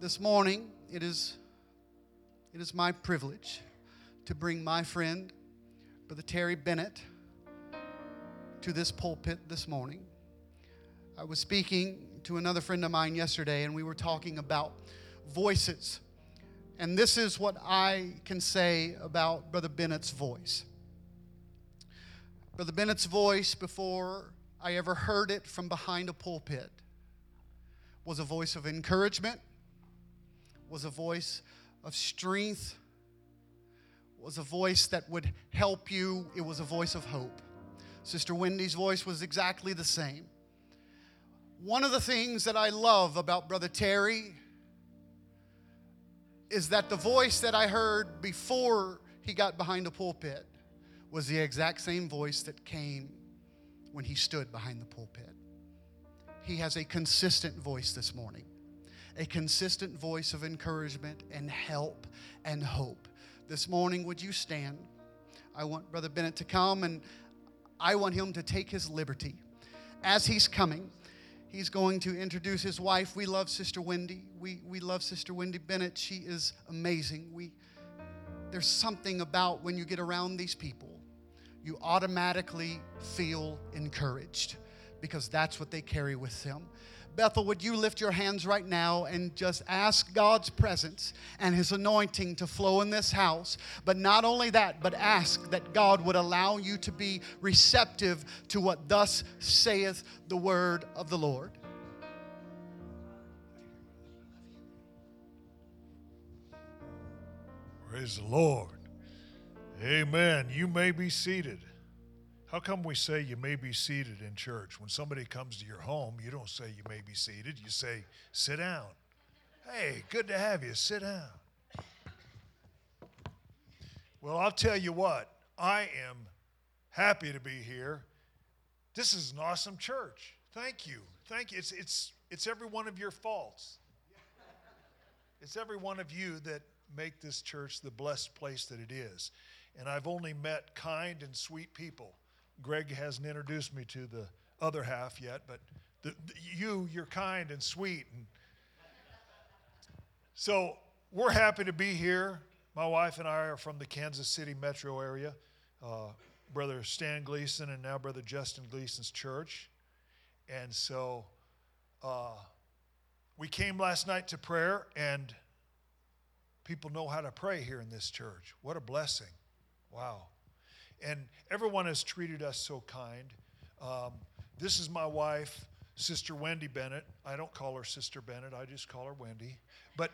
This morning, it is, it is my privilege to bring my friend, Brother Terry Bennett, to this pulpit this morning. I was speaking to another friend of mine yesterday, and we were talking about voices. And this is what I can say about Brother Bennett's voice. Brother Bennett's voice, before I ever heard it from behind a pulpit, was a voice of encouragement, was a voice of strength, was a voice that would help you, it was a voice of hope. Sister Wendy's voice was exactly the same. One of the things that I love about Brother Terry is that the voice that I heard before he got behind the pulpit was the exact same voice that came when he stood behind the pulpit. He has a consistent voice this morning, a consistent voice of encouragement and help and hope. This morning, would you stand? I want Brother Bennett to come and I want him to take his liberty. As he's coming, he's going to introduce his wife. We love Sister Wendy. We, we love Sister Wendy Bennett. She is amazing. We, there's something about when you get around these people, you automatically feel encouraged because that's what they carry with them. Bethel, would you lift your hands right now and just ask God's presence and His anointing to flow in this house? But not only that, but ask that God would allow you to be receptive to what thus saith the word of the Lord. Praise the Lord. Amen. You may be seated. How come we say you may be seated in church? When somebody comes to your home, you don't say you may be seated. You say, sit down. Hey, good to have you. Sit down. Well, I'll tell you what, I am happy to be here. This is an awesome church. Thank you. Thank you. It's, it's, it's every one of your faults. It's every one of you that make this church the blessed place that it is. And I've only met kind and sweet people. Greg hasn't introduced me to the other half yet, but the, the, you, you're kind and sweet. And so we're happy to be here. My wife and I are from the Kansas City metro area. Uh, Brother Stan Gleason and now Brother Justin Gleason's church. And so uh, we came last night to prayer, and people know how to pray here in this church. What a blessing. Wow. And everyone has treated us so kind. Um, this is my wife, Sister Wendy Bennett. I don't call her Sister Bennett, I just call her Wendy. But,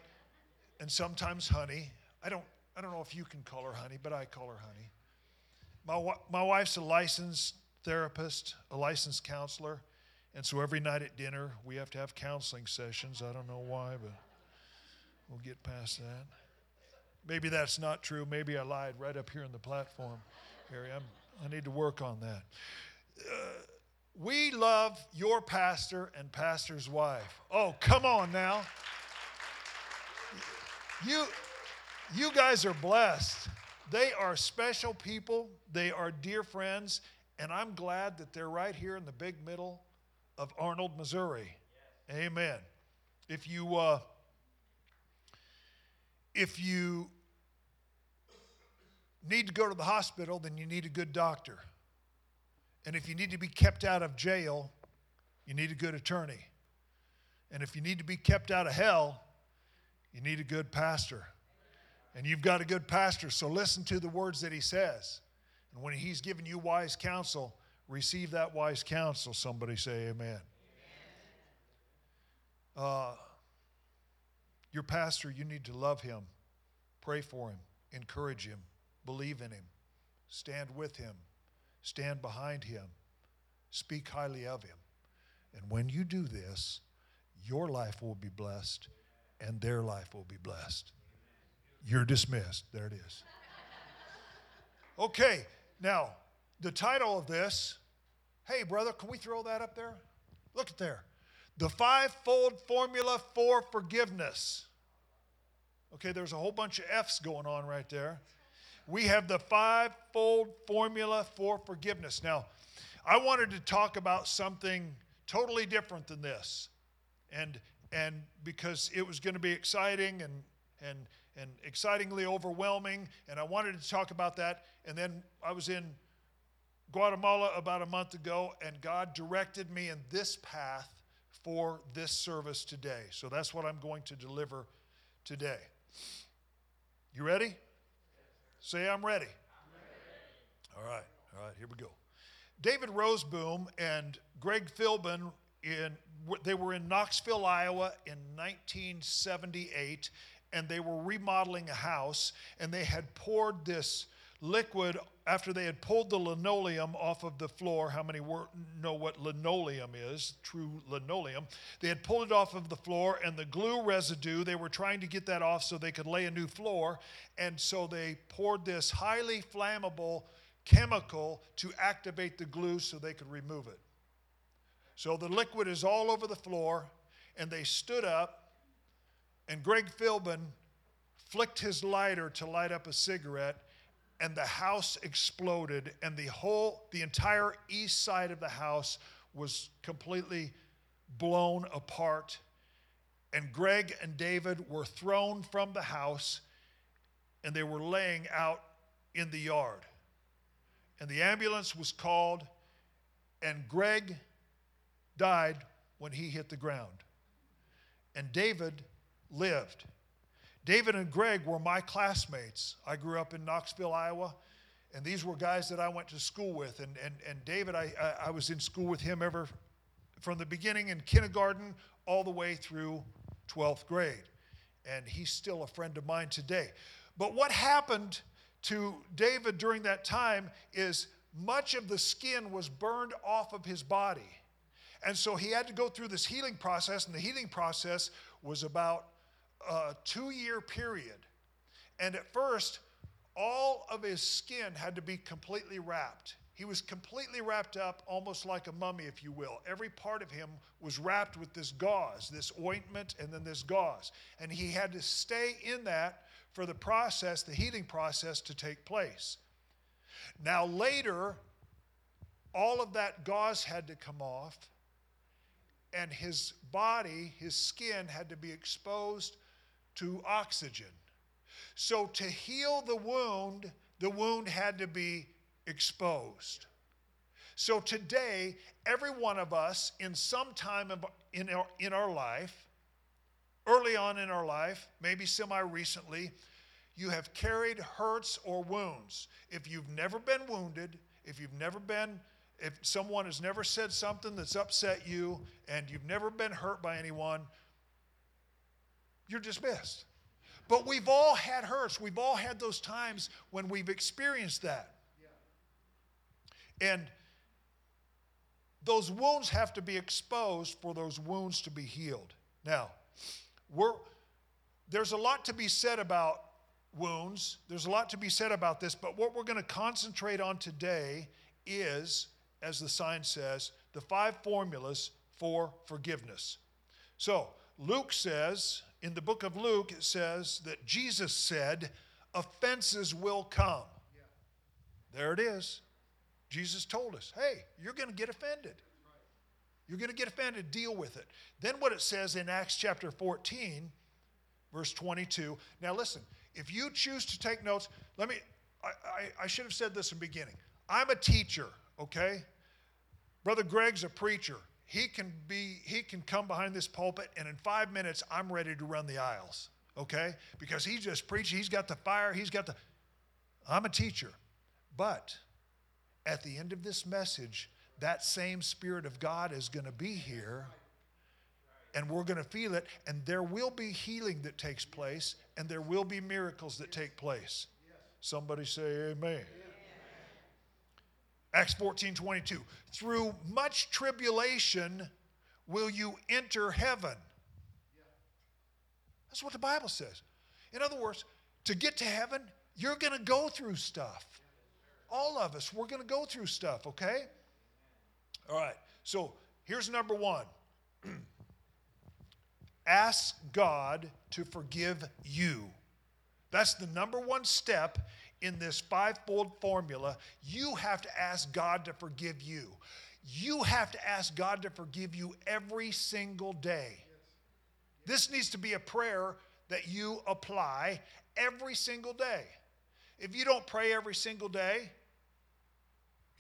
and sometimes Honey. I don't, I don't know if you can call her Honey, but I call her Honey. My, my wife's a licensed therapist, a licensed counselor. And so every night at dinner, we have to have counseling sessions. I don't know why, but we'll get past that. Maybe that's not true. Maybe I lied right up here on the platform. Harry. I'm, I need to work on that. Uh, we love your pastor and pastor's wife. Oh, come on now. You, you guys are blessed. They are special people, they are dear friends, and I'm glad that they're right here in the big middle of Arnold, Missouri. Amen. If you, uh, if you need to go to the hospital, then you need a good doctor. And if you need to be kept out of jail, you need a good attorney. And if you need to be kept out of hell, you need a good pastor. And you've got a good pastor, so listen to the words that he says. And when he's giving you wise counsel, receive that wise counsel. Somebody say amen. amen. Uh, your pastor, you need to love him, pray for him, encourage him. Believe in him, stand with him, stand behind him, speak highly of him. And when you do this, your life will be blessed and their life will be blessed. You're dismissed. There it is. Okay, now, the title of this, hey, brother, can we throw that up there? Look at there. The fivefold formula for forgiveness. Okay, there's a whole bunch of F's going on right there we have the fivefold formula for forgiveness. Now, I wanted to talk about something totally different than this. And and because it was going to be exciting and, and, and excitingly overwhelming, and I wanted to talk about that. And then I was in Guatemala about a month ago, and God directed me in this path for this service today. So that's what I'm going to deliver today. You ready? Say, I'm ready. All right, all right, here we go. David Roseboom and Greg Philbin in they were in Knoxville, Iowa in 1978 and they were remodeling a house and they had poured this liquid after they had pulled the linoleum off of the floor. How many were, know what linoleum is? True linoleum. They had pulled it off of the floor, and the glue residue, they were trying to get that off so they could lay a new floor. And so they poured this highly flammable chemical to activate the glue so they could remove it. So the liquid is all over the floor, and they stood up, and Greg Philbin flicked his lighter to light up a cigarette and the house exploded and the whole the entire east side of the house was completely blown apart. And Greg and David were thrown from the house and they were laying out in the yard. And the ambulance was called and Greg died when he hit the ground. And David lived David and Greg were my classmates. I grew up in Knoxville, Iowa, and these were guys that I went to school with. And, and, and David, I, I, I was in school with him ever from the beginning in kindergarten all the way through 12th grade. And he's still a friend of mine today. But what happened to David during that time is much of the skin was burned off of his body. And so he had to go through this healing process, and the healing process was about a two year period. And at first, all of his skin had to be completely wrapped. He was completely wrapped up, almost like a mummy, if you will. Every part of him was wrapped with this gauze, this ointment, and then this gauze. And he had to stay in that for the process, the healing process, to take place. Now, later, all of that gauze had to come off, and his body, his skin, had to be exposed to oxygen. So, to heal the wound, the wound had to be exposed. So, today, every one of us, in some time in our, in our life, early on in our life, maybe semi recently, you have carried hurts or wounds. If you've never been wounded, if you've never been, if someone has never said something that's upset you, and you've never been hurt by anyone, you're dismissed. But we've all had hurts. We've all had those times when we've experienced that. And those wounds have to be exposed for those wounds to be healed. Now, there's a lot to be said about wounds. There's a lot to be said about this, but what we're going to concentrate on today is, as the sign says, the five formulas for forgiveness. So, Luke says in the book of Luke, it says that Jesus said, offenses will come. There it is. Jesus told us, hey, you're going to get offended. You're going to get offended, deal with it. Then what it says in Acts chapter 14, verse 22. Now listen, if you choose to take notes, let me, I, I, I should have said this in the beginning. I'm a teacher, okay? Brother Greg's a preacher he can be he can come behind this pulpit and in five minutes i'm ready to run the aisles okay? Because he's just preaching he's got the fire he's got the i'm a teacher. But at the end of this message that same spirit of god is going to be here and we're going to feel it and there will be healing that takes place and there will be miracles that take place. Somebody say amen Acts 14 22. Through much tribulation will you enter heaven. That's what the Bible says. In other words, to get to heaven, you're going to go through stuff. All of us, we're going to go through stuff, okay? All right, so here's number one ask God to forgive you. That's the number one step in this fivefold formula, you have to ask God to forgive you. You have to ask God to forgive you every single day. This needs to be a prayer that you apply every single day. If you don't pray every single day,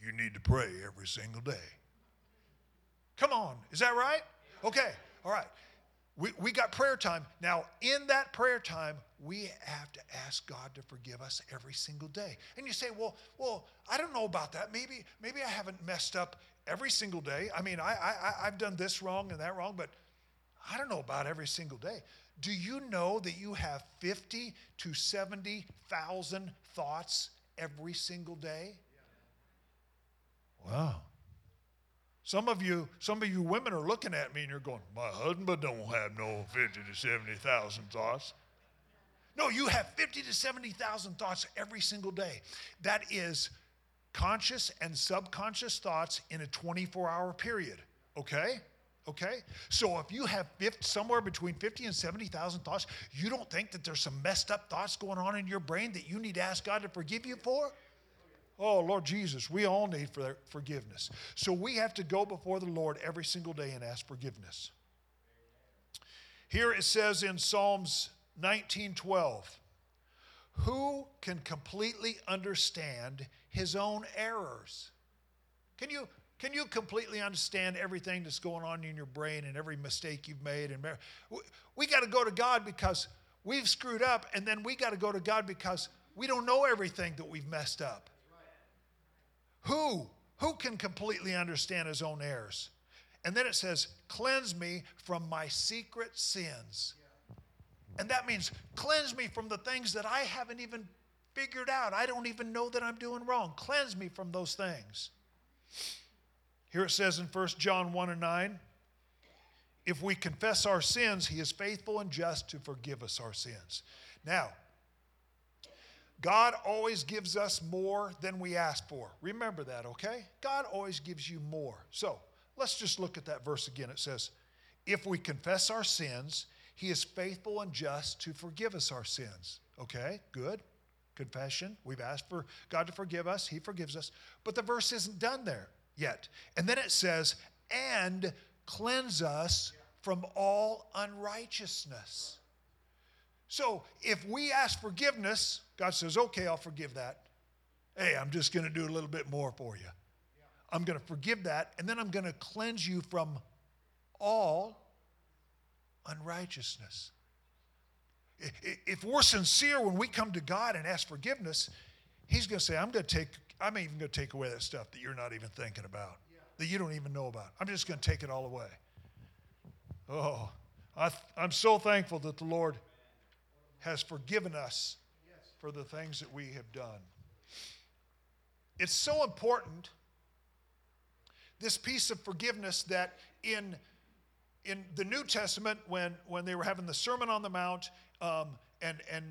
you need to pray every single day. Come on, is that right? Okay, all right. We, we got prayer time. Now, in that prayer time, we have to ask God to forgive us every single day. And you say, well, well, I don't know about that. Maybe, maybe I haven't messed up every single day. I mean, I, I, I've done this wrong and that wrong, but I don't know about every single day. Do you know that you have 50 to 70,000 thoughts every single day? Wow. Some of you, some of you women are looking at me and you're going, my husband don't have no 50 to 70,000 thoughts. No, you have 50 to 70,000 thoughts every single day. That is conscious and subconscious thoughts in a 24 hour period. Okay? Okay? So if you have 50, somewhere between 50 and 70,000 thoughts, you don't think that there's some messed up thoughts going on in your brain that you need to ask God to forgive you for? Oh, Lord Jesus, we all need for forgiveness. So we have to go before the Lord every single day and ask forgiveness. Here it says in Psalms 19:12, who can completely understand his own errors? Can you can you completely understand everything that's going on in your brain and every mistake you've made and we, we got to go to God because we've screwed up and then we got to go to God because we don't know everything that we've messed up. Who? Who can completely understand his own errors? And then it says, Cleanse me from my secret sins. And that means cleanse me from the things that I haven't even figured out. I don't even know that I'm doing wrong. Cleanse me from those things. Here it says in 1 John 1 and 9 if we confess our sins, he is faithful and just to forgive us our sins. Now, God always gives us more than we ask for. Remember that, okay? God always gives you more. So let's just look at that verse again. It says, If we confess our sins, he is faithful and just to forgive us our sins. Okay, good. Confession. We've asked for God to forgive us. He forgives us. But the verse isn't done there yet. And then it says, and cleanse us from all unrighteousness. So if we ask forgiveness, God says, okay, I'll forgive that. Hey, I'm just going to do a little bit more for you. I'm going to forgive that, and then I'm going to cleanse you from all unrighteousness. If we're sincere when we come to God and ask forgiveness, He's going to say, I'm going to take, I'm even going to take away that stuff that you're not even thinking about, that you don't even know about. I'm just going to take it all away. Oh, I, I'm so thankful that the Lord has forgiven us for the things that we have done. It's so important, this piece of forgiveness, that in in the New Testament, when, when they were having the Sermon on the Mount, um, and, and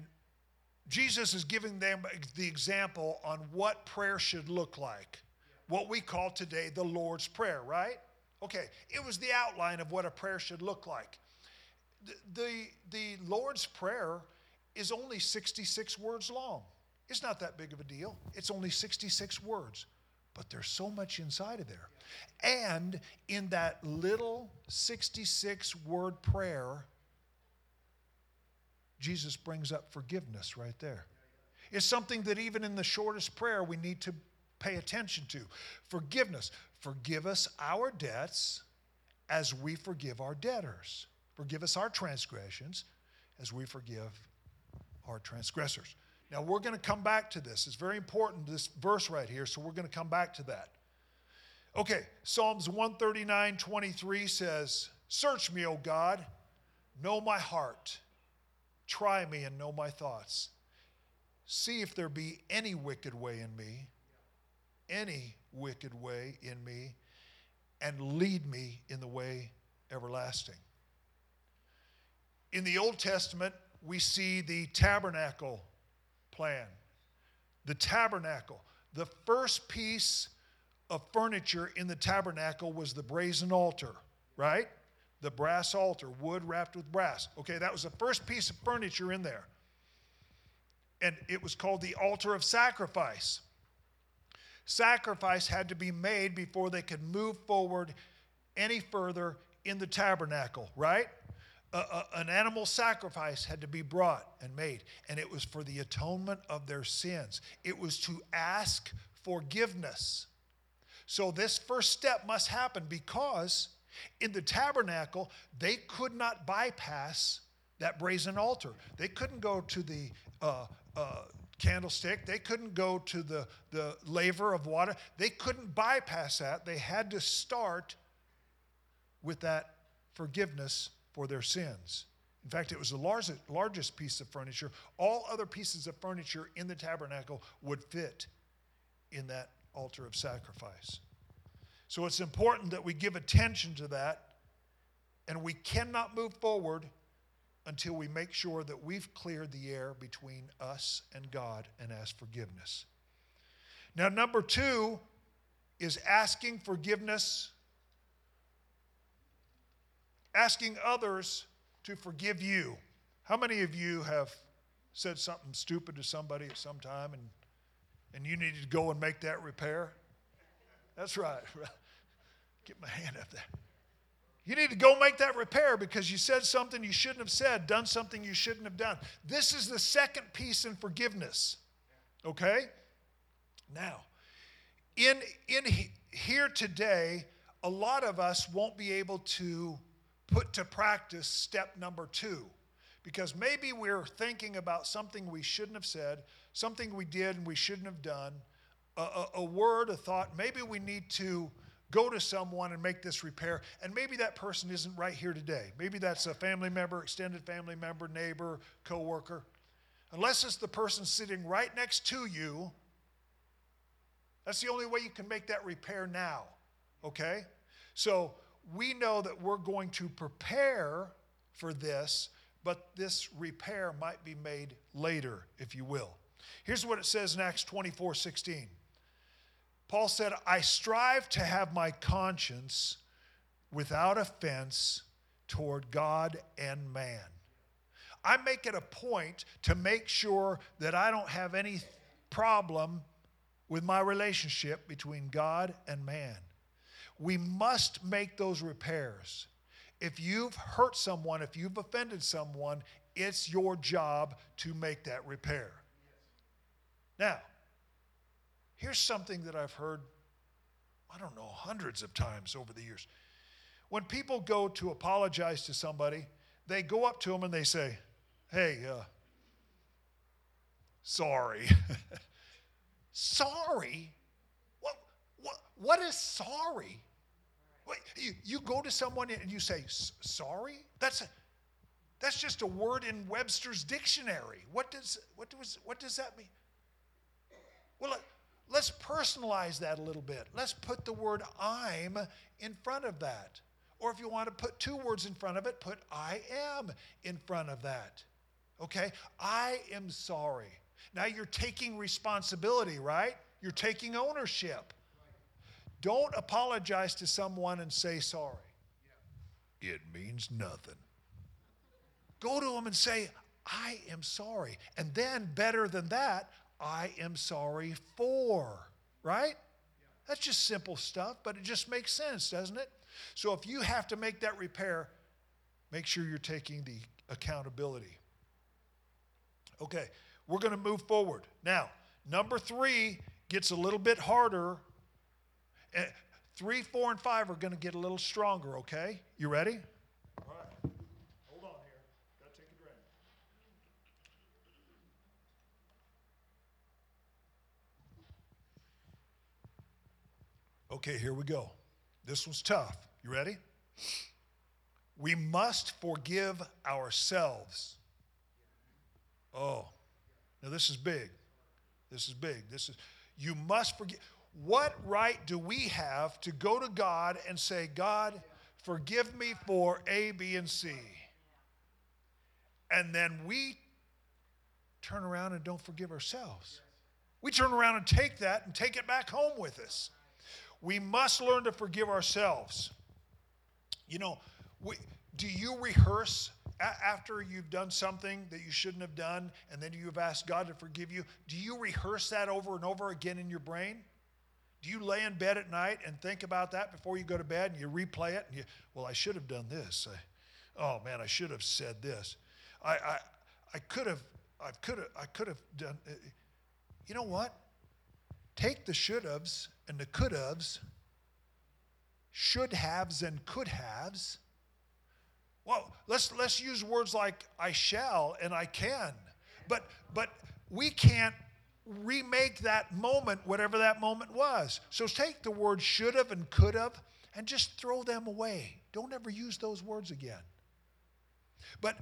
Jesus is giving them the example on what prayer should look like, what we call today the Lord's Prayer, right? Okay, it was the outline of what a prayer should look like. The, the, the Lord's Prayer is only 66 words long. It's not that big of a deal. It's only 66 words, but there's so much inside of there. And in that little 66 word prayer, Jesus brings up forgiveness right there. It's something that even in the shortest prayer we need to pay attention to. Forgiveness. Forgive us our debts as we forgive our debtors. Forgive us our transgressions as we forgive our transgressors. Now, we're going to come back to this. It's very important, this verse right here, so we're going to come back to that. Okay, Psalms 139 23 says, Search me, O God, know my heart, try me and know my thoughts. See if there be any wicked way in me, any wicked way in me, and lead me in the way everlasting. In the Old Testament, we see the tabernacle plan. The tabernacle. The first piece of furniture in the tabernacle was the brazen altar, right? The brass altar, wood wrapped with brass. Okay, that was the first piece of furniture in there. And it was called the altar of sacrifice. Sacrifice had to be made before they could move forward any further in the tabernacle, right? A, a, an animal sacrifice had to be brought and made, and it was for the atonement of their sins. It was to ask forgiveness. So, this first step must happen because in the tabernacle, they could not bypass that brazen altar. They couldn't go to the uh, uh, candlestick, they couldn't go to the, the laver of water. They couldn't bypass that. They had to start with that forgiveness for their sins. In fact, it was the largest, largest piece of furniture. All other pieces of furniture in the tabernacle would fit in that altar of sacrifice. So it's important that we give attention to that, and we cannot move forward until we make sure that we've cleared the air between us and God and ask forgiveness. Now, number two is asking forgiveness, asking others to forgive you. How many of you have said something stupid to somebody at some time and, and you needed to go and make that repair? That's right. Get my hand up there. You need to go make that repair because you said something you shouldn't have said, done something you shouldn't have done. This is the second piece in forgiveness. Okay? Now, in, in here today, a lot of us won't be able to put to practice step number two because maybe we're thinking about something we shouldn't have said, something we did and we shouldn't have done, a, a, a word, a thought. Maybe we need to go to someone and make this repair. And maybe that person isn't right here today. Maybe that's a family member, extended family member, neighbor, coworker. Unless it's the person sitting right next to you, that's the only way you can make that repair now. Okay? So we know that we're going to prepare for this, but this repair might be made later, if you will. Here's what it says in Acts 24 16. Paul said, I strive to have my conscience without offense toward God and man. I make it a point to make sure that I don't have any problem with my relationship between God and man. We must make those repairs. If you've hurt someone, if you've offended someone, it's your job to make that repair. Now, Here's something that I've heard, I don't know, hundreds of times over the years. When people go to apologize to somebody, they go up to them and they say, Hey, uh, sorry. sorry? What, is sorry? You, you go to someone and you say, sorry? That's, a, that's just a word in Webster's dictionary. What does, what, does, what does that mean? Well, Let's personalize that a little bit. Let's put the word I'm in front of that. Or if you want to put two words in front of it, put I am in front of that. Okay? I am sorry. Now you're taking responsibility, right? You're taking ownership. Don't apologize to someone and say sorry. It means nothing. Go to them and say, I am sorry. And then, better than that, I am sorry for, right? That's just simple stuff, but it just makes sense, doesn't it? So if you have to make that repair, make sure you're taking the accountability. Okay, we're going to move forward. Now, number three gets a little bit harder. Eh, three, four, and five are going to get a little stronger, okay? You ready? All right. Hold on here. Got to take a drink. Okay, here we go. This one's tough. You ready? We must forgive ourselves. Oh, now this is big. This is big. This is, you must forgive. What right do we have to go to God and say, God, forgive me for A, B, and C? And then we turn around and don't forgive ourselves. We turn around and take that and take it back home with us. We must learn to forgive ourselves. You know, we, do you rehearse a- after you've done something that you shouldn't have done and then you've asked God to forgive you? Do you rehearse that over and over again in your brain? Do you lay in bed at night and think about that before you go to bed and you replay it and you, well, I should have done this. I, oh man, I should have said this. I, I, I could have, I could have, I could have done. uh, You know what? Take the should haves and the could haves, should haves and could haves. Well, let's let's use words like I shall and I can. But but we can't remake that moment, whatever that moment was. So take the word should have and could have and just throw them away. Don't ever use those words again. But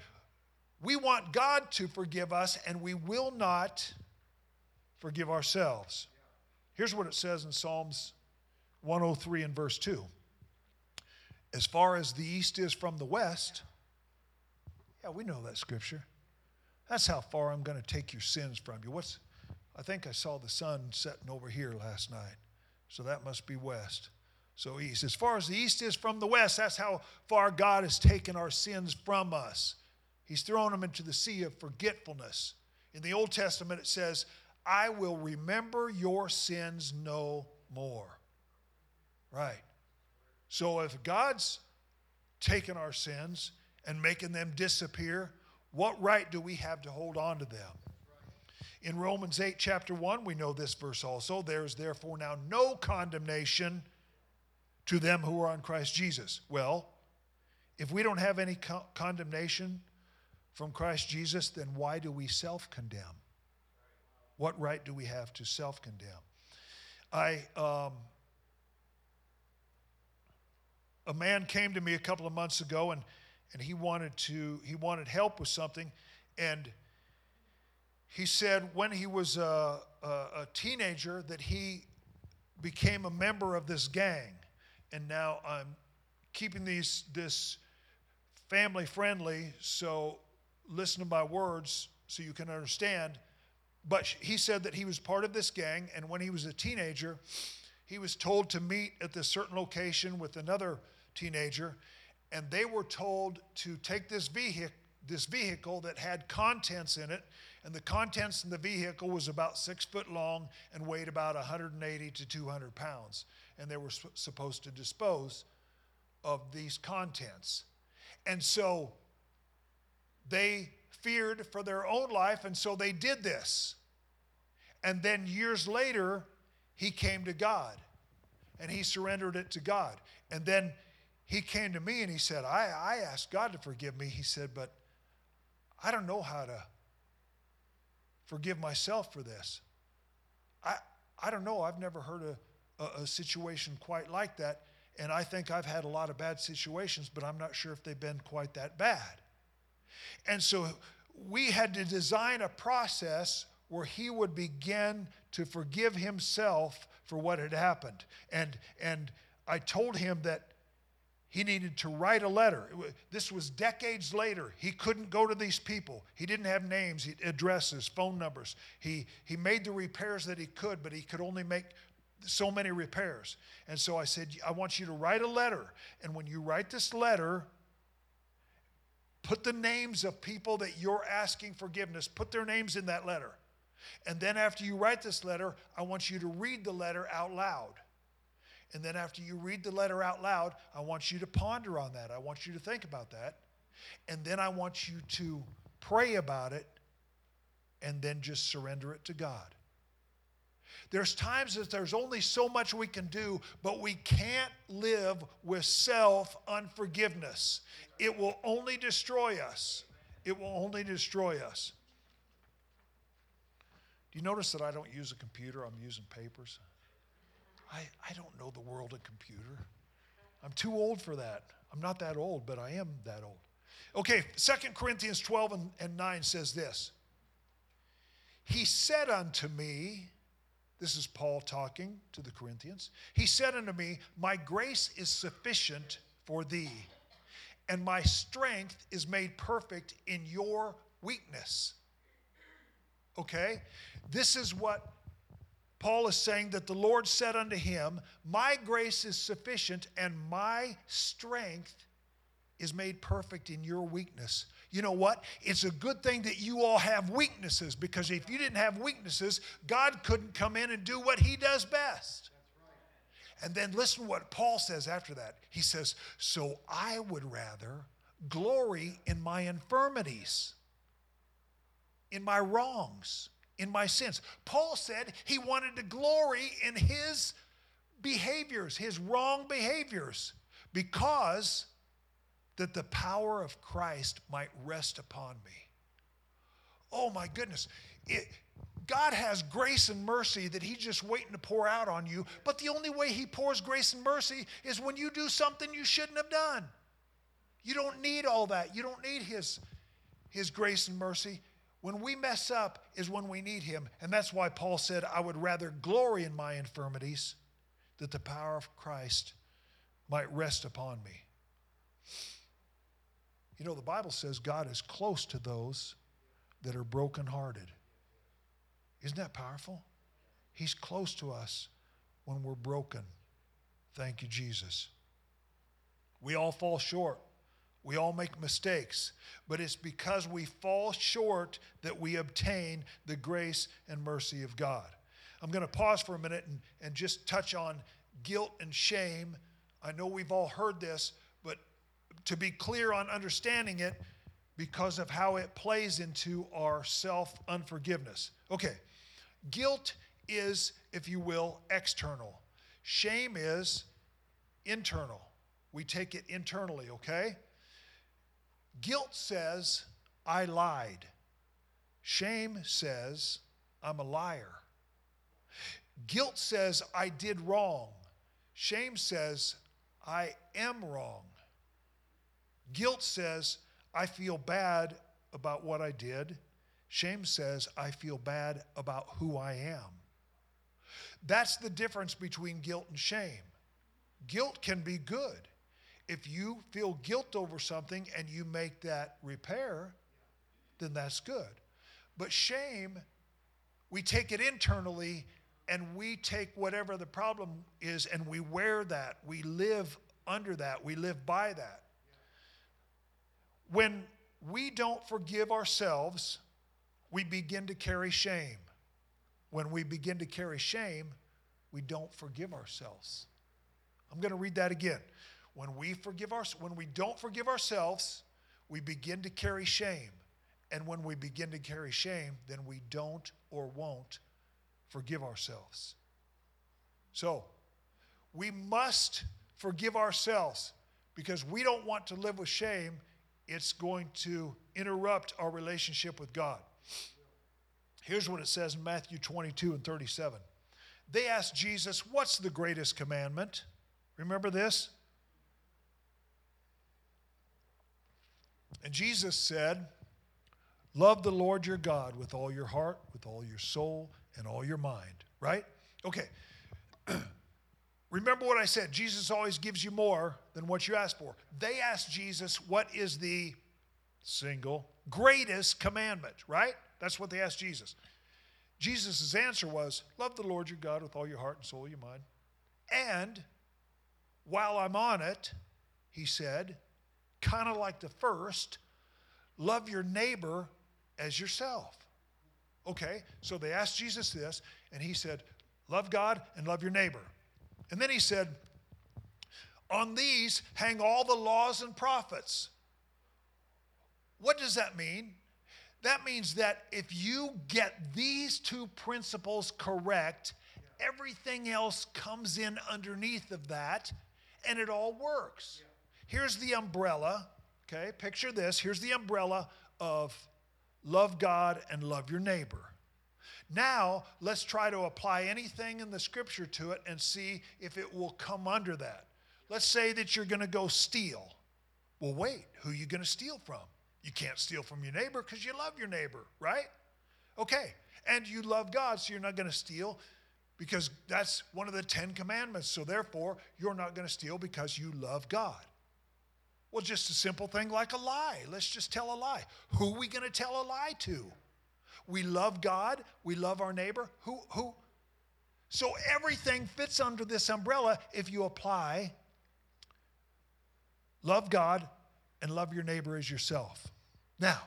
we want God to forgive us, and we will not forgive ourselves. Here's what it says in Psalms 103 and verse 2 As far as the east is from the west, yeah, we know that scripture. That's how far I'm going to take your sins from you. What's I think I saw the sun setting over here last night. So that must be west. So east. As far as the east is from the west, that's how far God has taken our sins from us. He's thrown them into the sea of forgetfulness. In the Old Testament, it says, I will remember your sins no more. Right. So if God's taken our sins and making them disappear, what right do we have to hold on to them? In Romans 8, chapter 1, we know this verse also. There is therefore now no condemnation to them who are on Christ Jesus. Well, if we don't have any co- condemnation from Christ Jesus, then why do we self condemn? What right do we have to self condemn? I, um, a man came to me a couple of months ago and, and he wanted to, he wanted help with something. And he said when he was a, a, a teenager that he became a member of this gang. And now I'm keeping these, this family friendly, so listen to my words so you can understand. But he said that he was part of this gang, and when he was a teenager, he was told to meet at this certain location with another teenager, and they were told to take this vehicle, this vehicle that had contents in it, and the contents in the vehicle was about six foot long and weighed about 180 to 200 pounds, and they were supposed to dispose of these contents, and so they feared for their own life, and so they did this. And then years later, he came to God and he surrendered it to God. And then he came to me and he said, I, I asked God to forgive me. He said, but I don't know how to forgive myself for this. I, I don't know. I've never heard a, a, a situation quite like that. And I think I've had a lot of bad situations, but I'm not sure if they've been quite that bad. And so we had to design a process where he would begin to forgive himself for what had happened. And, and I told him that he needed to write a letter. This was decades later. He couldn't go to these people. He didn't have names, addresses, phone numbers. He, he made the repairs that he could, but he could only make so many repairs. And so I said, I want you to write a letter. And when you write this letter, put the names of people that you're asking forgiveness, put their names in that letter. And then after you write this letter, I want you to read the letter out loud. And then after you read the letter out loud, I want you to ponder on that. I want you to think about that. And then I want you to pray about it and then just surrender it to God. There's times that there's only so much we can do, but we can't live with self unforgiveness. It will only destroy us. It will only destroy us. Do you notice that I don't use a computer? I'm using papers. I, I don't know the world of computer. I'm too old for that. I'm not that old, but I am that old. Okay, Second Corinthians 12 and, and 9 says this He said unto me, this is Paul talking to the Corinthians. He said unto me, My grace is sufficient for thee, and my strength is made perfect in your weakness. Okay? This is what Paul is saying that the Lord said unto him, My grace is sufficient, and my strength is made perfect in your weakness. You know what? It's a good thing that you all have weaknesses because if you didn't have weaknesses, God couldn't come in and do what he does best. And then listen what Paul says after that. He says, So I would rather glory in my infirmities, in my wrongs, in my sins. Paul said he wanted to glory in his behaviors, his wrong behaviors, because that the power of Christ might rest upon me. Oh my goodness. It, God has grace and mercy that He's just waiting to pour out on you. But the only way He pours grace and mercy is when you do something you shouldn't have done. You don't need all that. You don't need His, His grace and mercy. When we mess up is when we need Him. And that's why Paul said, I would rather glory in my infirmities that the power of Christ might rest upon me. You know, the Bible says God is close to those that are brokenhearted. Isn't that powerful? He's close to us when we're broken. Thank you, Jesus. We all fall short. We all make mistakes, but it's because we fall short that we obtain the grace and mercy of God. I'm going to pause for a minute and, and just touch on guilt and shame. I know we've all heard this, but to be clear on understanding it, because of how it plays into our self unforgiveness. Okay, guilt is, if you will, external, shame is internal. We take it internally, okay? Guilt says, I lied. Shame says, I'm a liar. Guilt says, I did wrong. Shame says, I am wrong. Guilt says, I feel bad about what I did. Shame says, I feel bad about who I am. That's the difference between guilt and shame. Guilt can be good. If you feel guilt over something and you make that repair, then that's good. But shame, we take it internally and we take whatever the problem is and we wear that. We live under that. We live by that. When we don't forgive ourselves, we begin to carry shame. When we begin to carry shame, we don't forgive ourselves. I'm going to read that again. When we forgive our, when we don't forgive ourselves, we begin to carry shame. And when we begin to carry shame, then we don't or won't forgive ourselves. So, we must forgive ourselves because we don't want to live with shame it's going to interrupt our relationship with God. Here's what it says in Matthew 22 and 37. They asked Jesus, What's the greatest commandment? Remember this? And Jesus said, Love the Lord your God with all your heart, with all your soul, and all your mind. Right? Okay. Remember what I said Jesus always gives you more than what you ask for. They asked Jesus, What is the single greatest commandment, right? That's what they asked Jesus. Jesus' answer was, Love the Lord your God with all your heart and soul, your mind. And while I'm on it, he said, kind of like the first, love your neighbor as yourself. Okay, so they asked Jesus this, and he said, Love God and love your neighbor. And then he said, On these hang all the laws and prophets. What does that mean? That means that if you get these two principles correct, everything else comes in underneath of that and it all works. Here's the umbrella, okay? Picture this. Here's the umbrella of love God and love your neighbor. Now, let's try to apply anything in the scripture to it and see if it will come under that. Let's say that you're going to go steal. Well, wait, who are you going to steal from? You can't steal from your neighbor because you love your neighbor, right? Okay. And you love God, so you're not going to steal because that's one of the Ten Commandments. So therefore, you're not going to steal because you love God. Well, just a simple thing like a lie. Let's just tell a lie. Who are we going to tell a lie to? We love God, we love our neighbor. Who who so everything fits under this umbrella if you apply love God and love your neighbor as yourself. Now,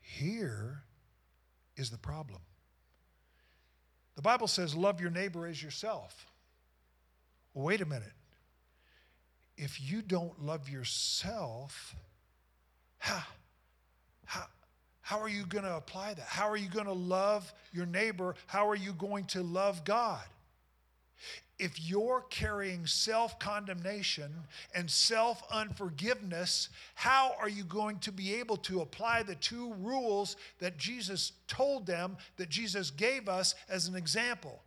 here is the problem. The Bible says, love your neighbor as yourself. Well, wait a minute. If you don't love yourself, how, how, how are you going to apply that? How are you going to love your neighbor? How are you going to love God? If you're carrying self condemnation and self unforgiveness, how are you going to be able to apply the two rules that Jesus told them, that Jesus gave us as an example?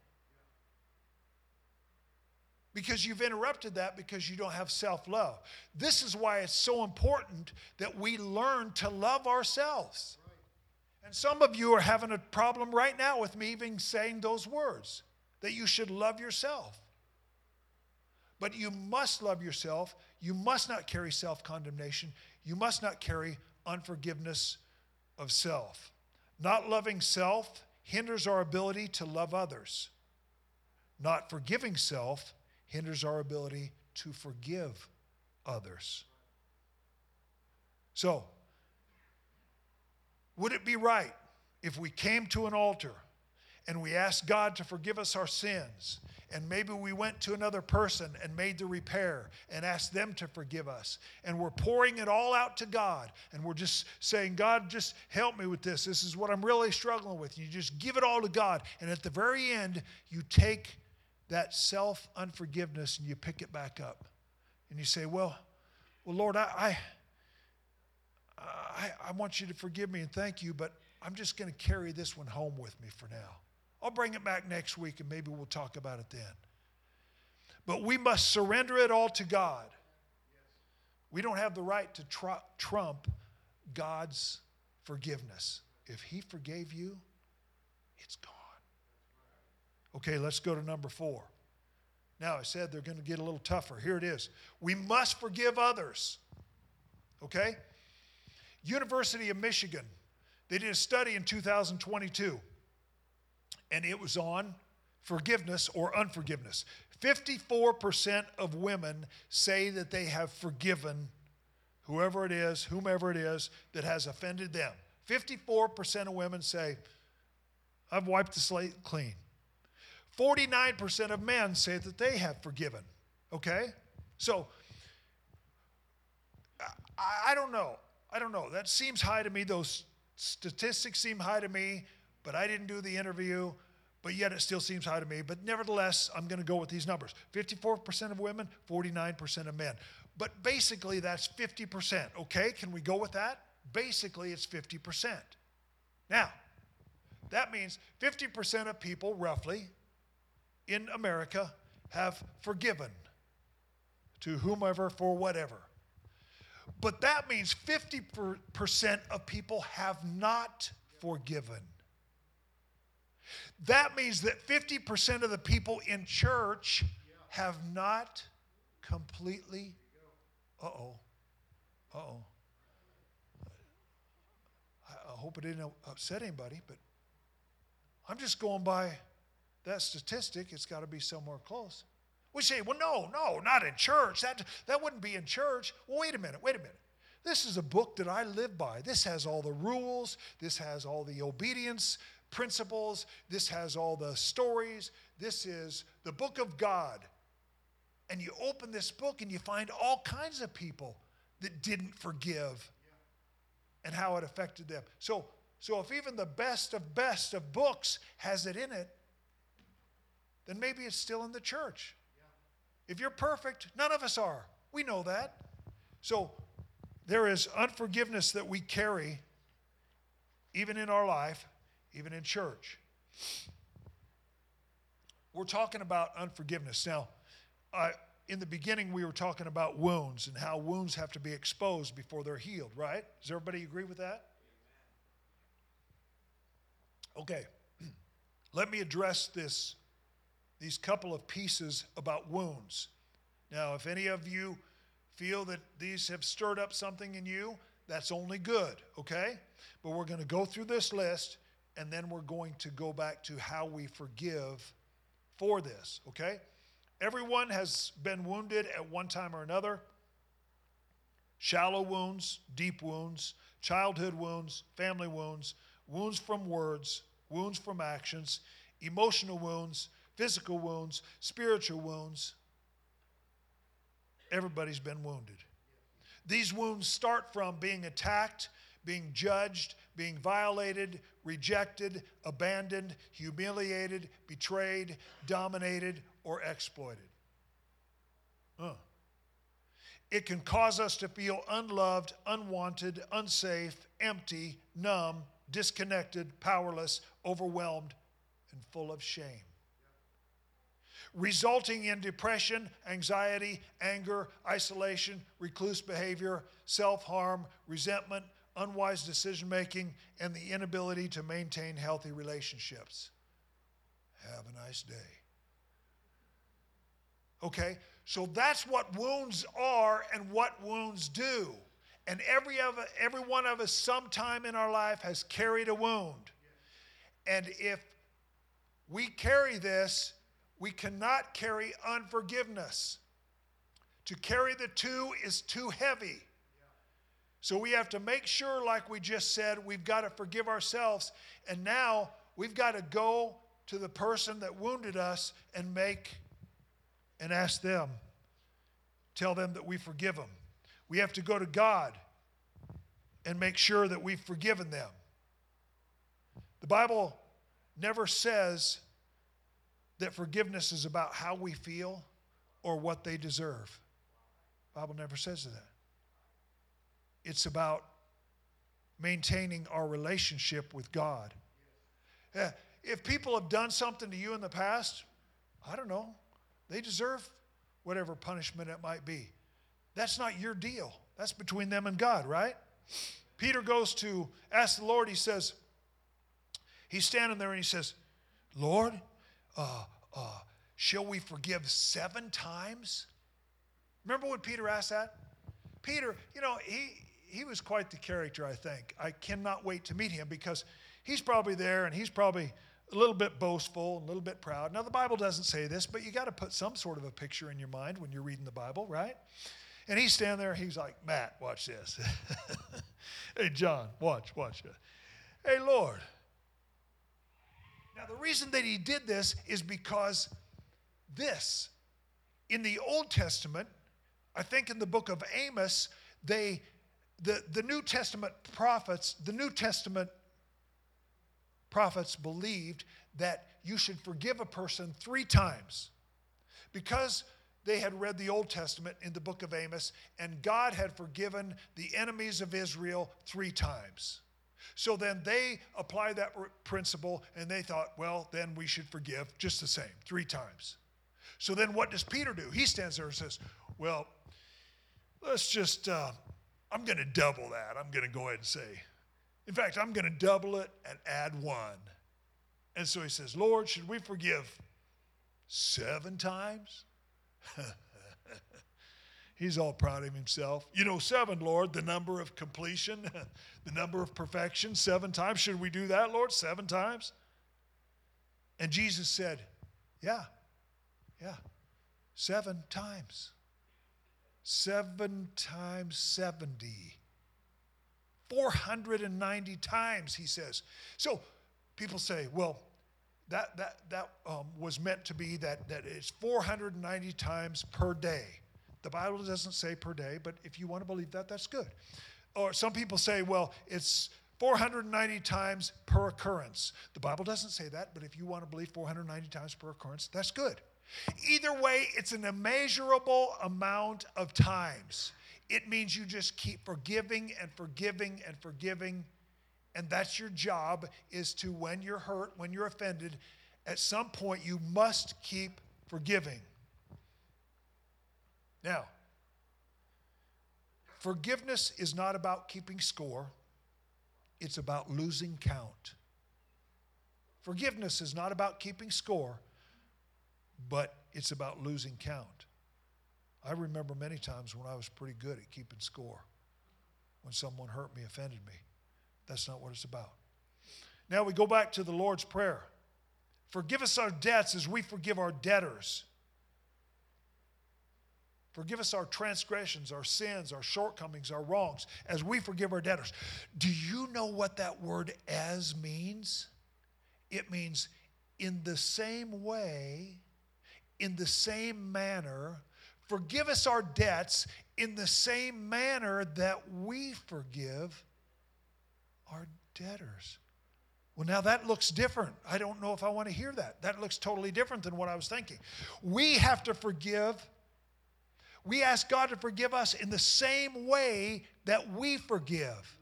Because you've interrupted that because you don't have self love. This is why it's so important that we learn to love ourselves. And some of you are having a problem right now with me even saying those words that you should love yourself. But you must love yourself. You must not carry self condemnation. You must not carry unforgiveness of self. Not loving self hinders our ability to love others. Not forgiving self hinders our ability to forgive others. So, would it be right if we came to an altar and we asked God to forgive us our sins and maybe we went to another person and made the repair and asked them to forgive us. And we're pouring it all out to God. And we're just saying, God, just help me with this. This is what I'm really struggling with. You just give it all to God. And at the very end, you take that self unforgiveness and you pick it back up. And you say, Well, well, Lord, I, I, I, I want you to forgive me and thank you, but I'm just going to carry this one home with me for now. I'll bring it back next week and maybe we'll talk about it then. But we must surrender it all to God. We don't have the right to tr- trump God's forgiveness. If He forgave you, it's gone. Okay, let's go to number four. Now, I said they're going to get a little tougher. Here it is. We must forgive others. Okay? University of Michigan, they did a study in 2022 and it was on forgiveness or unforgiveness. 54% of women say that they have forgiven whoever it is, whomever it is that has offended them. 54% of women say, I've wiped the slate clean. 49% of men say that they have forgiven. Okay? So, I, I don't know. I don't know. That seems high to me. Those statistics seem high to me but I didn't do the interview, but yet it still seems high to me. But nevertheless, I'm going to go with these numbers 54% of women, 49% of men. But basically, that's 50%. Okay, can we go with that? Basically, it's 50%. Now, that means 50% of people, roughly, in America have forgiven to whomever for whatever. But that means 50% of people have not forgiven. That means that 50% of the people in church have not completely. Uh oh. Uh oh. I hope it didn't upset anybody, but I'm just going by that statistic. It's got to be somewhere close. We say, well, no, no, not in church. That, that wouldn't be in church. Well, wait a minute, wait a minute. This is a book that I live by. This has all the rules, this has all the obedience principles, this has all the stories. This is the book of God. And you open this book and you find all kinds of people that didn't forgive and how it affected them. So, so if even the best of best of books has it in it, then maybe it's still in the church. If you're perfect, none of us are. We know that. So there is unforgiveness that we carry even in our life even in church. We're talking about unforgiveness. Now, I, in the beginning, we were talking about wounds and how wounds have to be exposed before they're healed, right? Does everybody agree with that? Okay, let me address this, these couple of pieces about wounds. Now, if any of you feel that these have stirred up something in you, that's only good, okay? But we're going to go through this list and then we're going to go back to how we forgive for this, okay? Everyone has been wounded at one time or another shallow wounds, deep wounds, childhood wounds, family wounds, wounds from words, wounds from actions, emotional wounds, physical wounds, spiritual wounds. Everybody's been wounded. These wounds start from being attacked, being judged, being violated, rejected, abandoned, humiliated, betrayed, dominated, or exploited. It can cause us to feel unloved, unwanted, unsafe, empty, numb, disconnected, powerless, overwhelmed, and full of shame. Resulting in depression, anxiety, anger, isolation, recluse behavior, self harm, resentment, unwise decision making, and the inability to maintain healthy relationships. Have a nice day. Okay? So that's what wounds are and what wounds do. And every, of, every one of us, sometime in our life, has carried a wound. And if we carry this, we cannot carry unforgiveness. To carry the two is too heavy. So we have to make sure, like we just said, we've got to forgive ourselves. And now we've got to go to the person that wounded us and make and ask them, tell them that we forgive them. We have to go to God and make sure that we've forgiven them. The Bible never says that forgiveness is about how we feel or what they deserve. Bible never says that. It's about maintaining our relationship with God. If people have done something to you in the past, I don't know, they deserve whatever punishment it might be. That's not your deal. That's between them and God, right? Peter goes to ask the Lord, he says, he's standing there and he says, Lord, uh, uh, shall we forgive seven times? Remember when Peter asked that? Peter, you know, he, he was quite the character, I think. I cannot wait to meet him because he's probably there and he's probably a little bit boastful, a little bit proud. Now, the Bible doesn't say this, but you got to put some sort of a picture in your mind when you're reading the Bible, right? And he's standing there, he's like, Matt, watch this. hey, John, watch, watch. Hey, Lord. Now, the reason that he did this is because this, in the Old Testament, I think in the book of Amos, they the, the New Testament prophets, the New Testament prophets believed that you should forgive a person three times because they had read the Old Testament in the book of Amos, and God had forgiven the enemies of Israel three times. So then they applied that principle and they thought, well, then we should forgive just the same, three times. So then what does Peter do? He stands there and says, well, let's just uh, I'm going to double that. I'm going to go ahead and say, in fact, I'm going to double it and add one. And so he says, Lord, should we forgive seven times? He's all proud of himself. You know, seven, Lord, the number of completion, the number of perfection, seven times. Should we do that, Lord? Seven times? And Jesus said, Yeah, yeah, seven times. Seven times 70. 490 times, he says. So people say, well, that, that, that um, was meant to be that, that it's 490 times per day. The Bible doesn't say per day, but if you want to believe that, that's good. Or some people say, well, it's 490 times per occurrence. The Bible doesn't say that, but if you want to believe 490 times per occurrence, that's good. Either way, it's an immeasurable amount of times. It means you just keep forgiving and forgiving and forgiving. And that's your job is to, when you're hurt, when you're offended, at some point you must keep forgiving. Now, forgiveness is not about keeping score, it's about losing count. Forgiveness is not about keeping score, but it's about losing count. I remember many times when I was pretty good at keeping score, when someone hurt me, offended me. That's not what it's about. Now we go back to the Lord's Prayer Forgive us our debts as we forgive our debtors. Forgive us our transgressions, our sins, our shortcomings, our wrongs, as we forgive our debtors. Do you know what that word as means? It means in the same way in the same manner, Forgive us our debts in the same manner that we forgive our debtors. Well, now that looks different. I don't know if I want to hear that. That looks totally different than what I was thinking. We have to forgive. We ask God to forgive us in the same way that we forgive.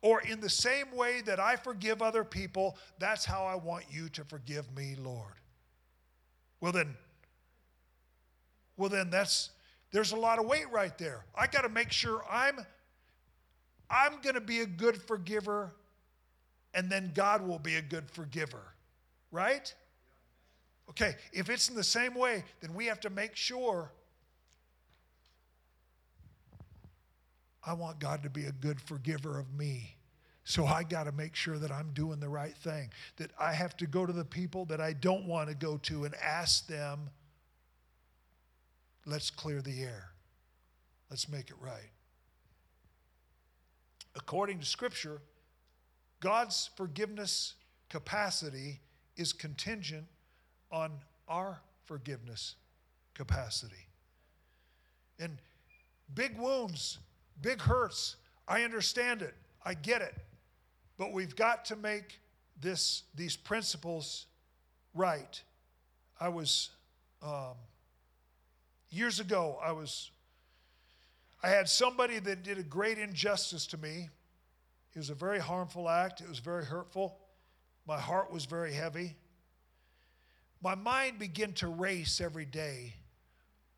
Or in the same way that I forgive other people, that's how I want you to forgive me, Lord. Well, then, well, then that's there's a lot of weight right there. I got to make sure I'm I'm going to be a good forgiver and then God will be a good forgiver. Right? Okay, if it's in the same way, then we have to make sure I want God to be a good forgiver of me. So I got to make sure that I'm doing the right thing. That I have to go to the people that I don't want to go to and ask them, let's clear the air. Let's make it right. According to Scripture, God's forgiveness capacity is contingent on our forgiveness capacity. And big wounds, big hurts, I understand it, I get it. But we've got to make this, these principles right. I was, um, years ago, I was, I had somebody that did a great injustice to me. It was a very harmful act, it was very hurtful. My heart was very heavy. My mind began to race every day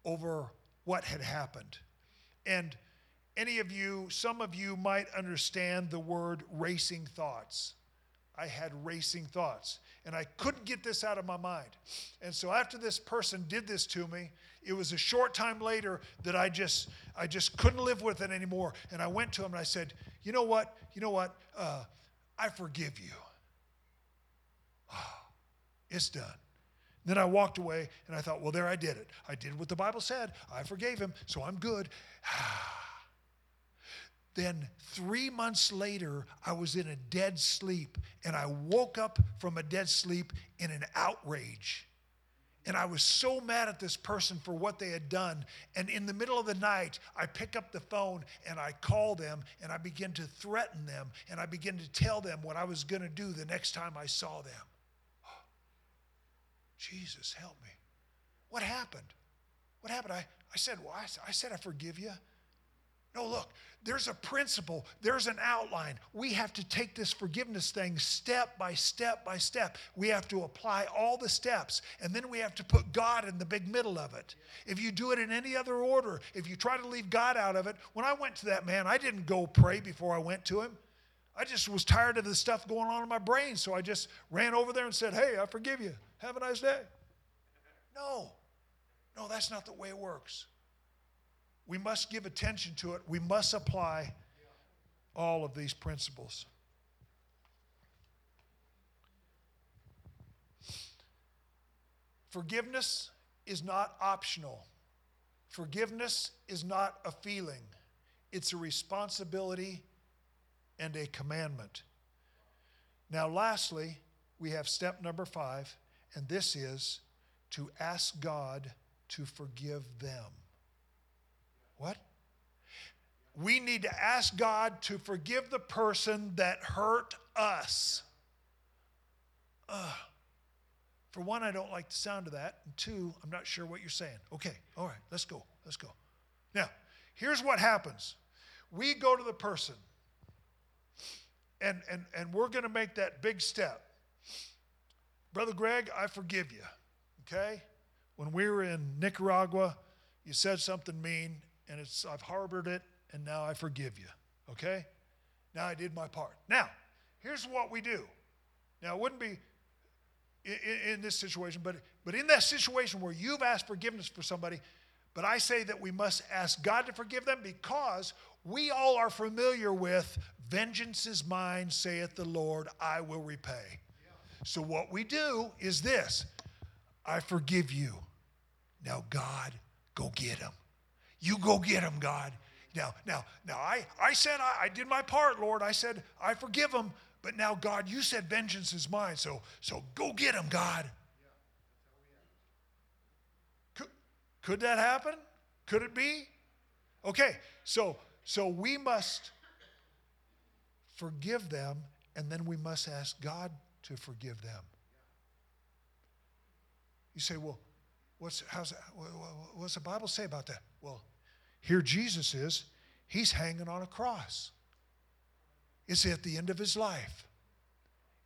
over what had happened. And any of you, some of you might understand the word racing thoughts. I had racing thoughts, and I couldn't get this out of my mind. And so after this person did this to me, it was a short time later that I just I just couldn't live with it anymore. And I went to him and I said, "You know what? You know what? Uh, I forgive you. Oh, it's done." Then I walked away and I thought, "Well, there I did it. I did what the Bible said. I forgave him, so I'm good." Then, three months later, I was in a dead sleep, and I woke up from a dead sleep in an outrage. And I was so mad at this person for what they had done. And in the middle of the night, I pick up the phone and I call them and I begin to threaten them and I begin to tell them what I was going to do the next time I saw them. Jesus, help me. What happened? What happened? I, I said, Well, I, I said, I forgive you. No, look, there's a principle, there's an outline. We have to take this forgiveness thing step by step by step. We have to apply all the steps, and then we have to put God in the big middle of it. If you do it in any other order, if you try to leave God out of it, when I went to that man, I didn't go pray before I went to him. I just was tired of the stuff going on in my brain, so I just ran over there and said, Hey, I forgive you. Have a nice day. No, no, that's not the way it works. We must give attention to it. We must apply all of these principles. Forgiveness is not optional. Forgiveness is not a feeling, it's a responsibility and a commandment. Now, lastly, we have step number five, and this is to ask God to forgive them. What? We need to ask God to forgive the person that hurt us. Uh, for one, I don't like the sound of that. And two, I'm not sure what you're saying. Okay, all right, let's go. Let's go. Now, here's what happens we go to the person, and, and, and we're going to make that big step. Brother Greg, I forgive you. Okay? When we were in Nicaragua, you said something mean, and it's I've harbored it and now I forgive you. Okay? Now I did my part. Now, here's what we do. Now it wouldn't be in, in, this situation, but but in that situation where you've asked forgiveness for somebody, but I say that we must ask God to forgive them because we all are familiar with vengeance is mine, saith the Lord, I will repay. So what we do is this I forgive you. Now, God, go get him. You go get him, God. Now, now, now, I, I said I, I did my part, Lord. I said I forgive him. But now, God, you said vengeance is mine. So, so go get him, God. Could that happen? Could it be? Okay, so so we must forgive them and then we must ask God to forgive them. You say, well, what's, how's what's the Bible say about that? Well, here Jesus is. He's hanging on a cross. It's at the end of his life.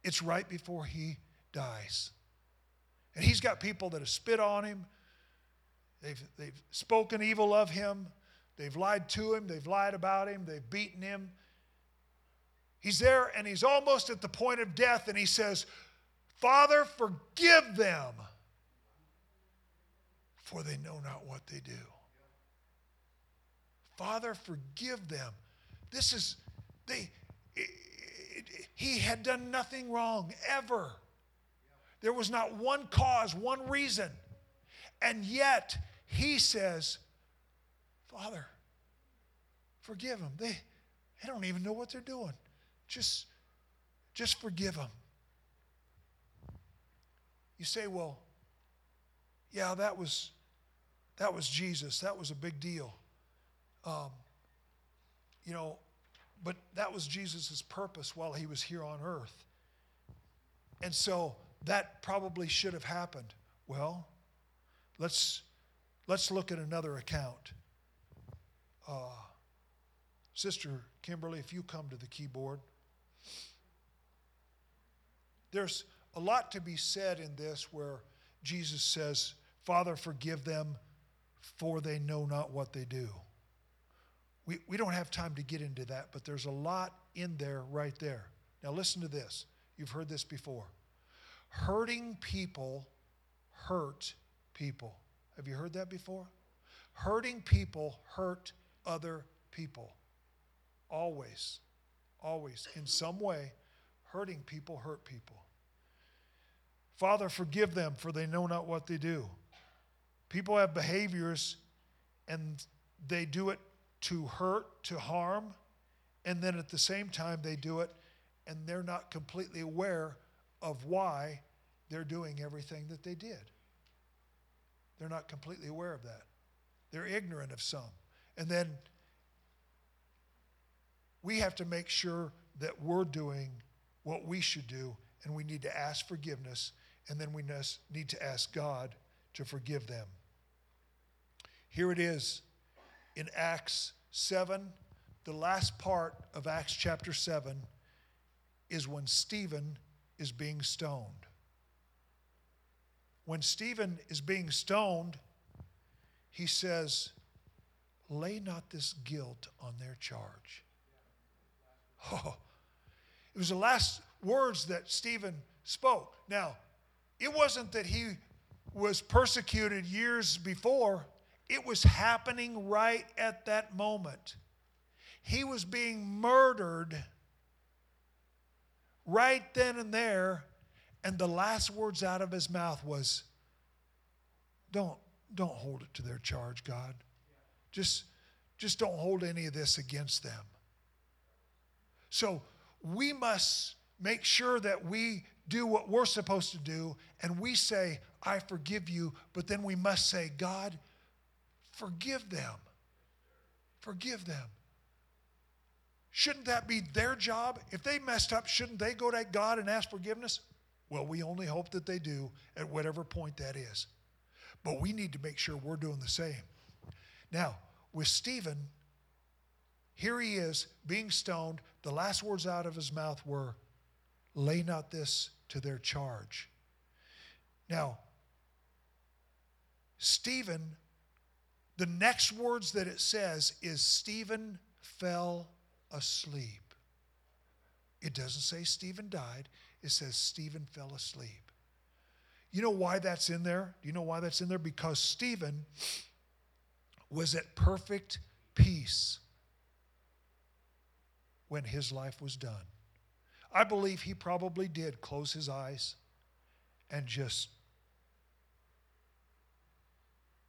It's right before he dies. And he's got people that have spit on him. They've, they've spoken evil of him. They've lied to him. They've lied about him. They've beaten him. He's there and he's almost at the point of death, and he says, Father, forgive them, for they know not what they do. Father, forgive them. This is, they, it, it, he had done nothing wrong ever. There was not one cause, one reason. And yet, he says, Father, forgive them. They, they don't even know what they're doing. Just, just forgive them. You say, well, yeah, that was, that was Jesus. That was a big deal. Um, you know, but that was Jesus' purpose while he was here on earth. And so that probably should have happened. Well, let's, let's look at another account. Uh, Sister Kimberly, if you come to the keyboard. There's a lot to be said in this where Jesus says, Father, forgive them, for they know not what they do. We, we don't have time to get into that, but there's a lot in there right there. Now, listen to this. You've heard this before. Hurting people hurt people. Have you heard that before? Hurting people hurt other people. Always. Always. In some way, hurting people hurt people. Father, forgive them, for they know not what they do. People have behaviors and they do it to hurt, to harm, and then at the same time they do it and they're not completely aware of why they're doing everything that they did. They're not completely aware of that. They're ignorant of some. And then we have to make sure that we're doing what we should do, and we need to ask forgiveness, and then we need to ask God to forgive them. Here it is in Acts 7. The last part of Acts chapter 7 is when Stephen is being stoned. When Stephen is being stoned, he says, Lay not this guilt on their charge. Oh, it was the last words that Stephen spoke. Now, it wasn't that he was persecuted years before, it was happening right at that moment. He was being murdered right then and there, and the last words out of his mouth was, Don't, don't hold it to their charge, God. Just, just don't hold any of this against them. So we must make sure that we do what we're supposed to do and we say, I forgive you, but then we must say, God, forgive them. Forgive them. Shouldn't that be their job? If they messed up, shouldn't they go to God and ask forgiveness? Well, we only hope that they do at whatever point that is. But we need to make sure we're doing the same. Now, with Stephen, here he is being stoned. The last words out of his mouth were, Lay not this to their charge. Now, Stephen, the next words that it says is Stephen fell asleep. It doesn't say Stephen died, it says Stephen fell asleep. You know why that's in there? Do you know why that's in there? Because Stephen was at perfect peace when his life was done. I believe he probably did close his eyes and just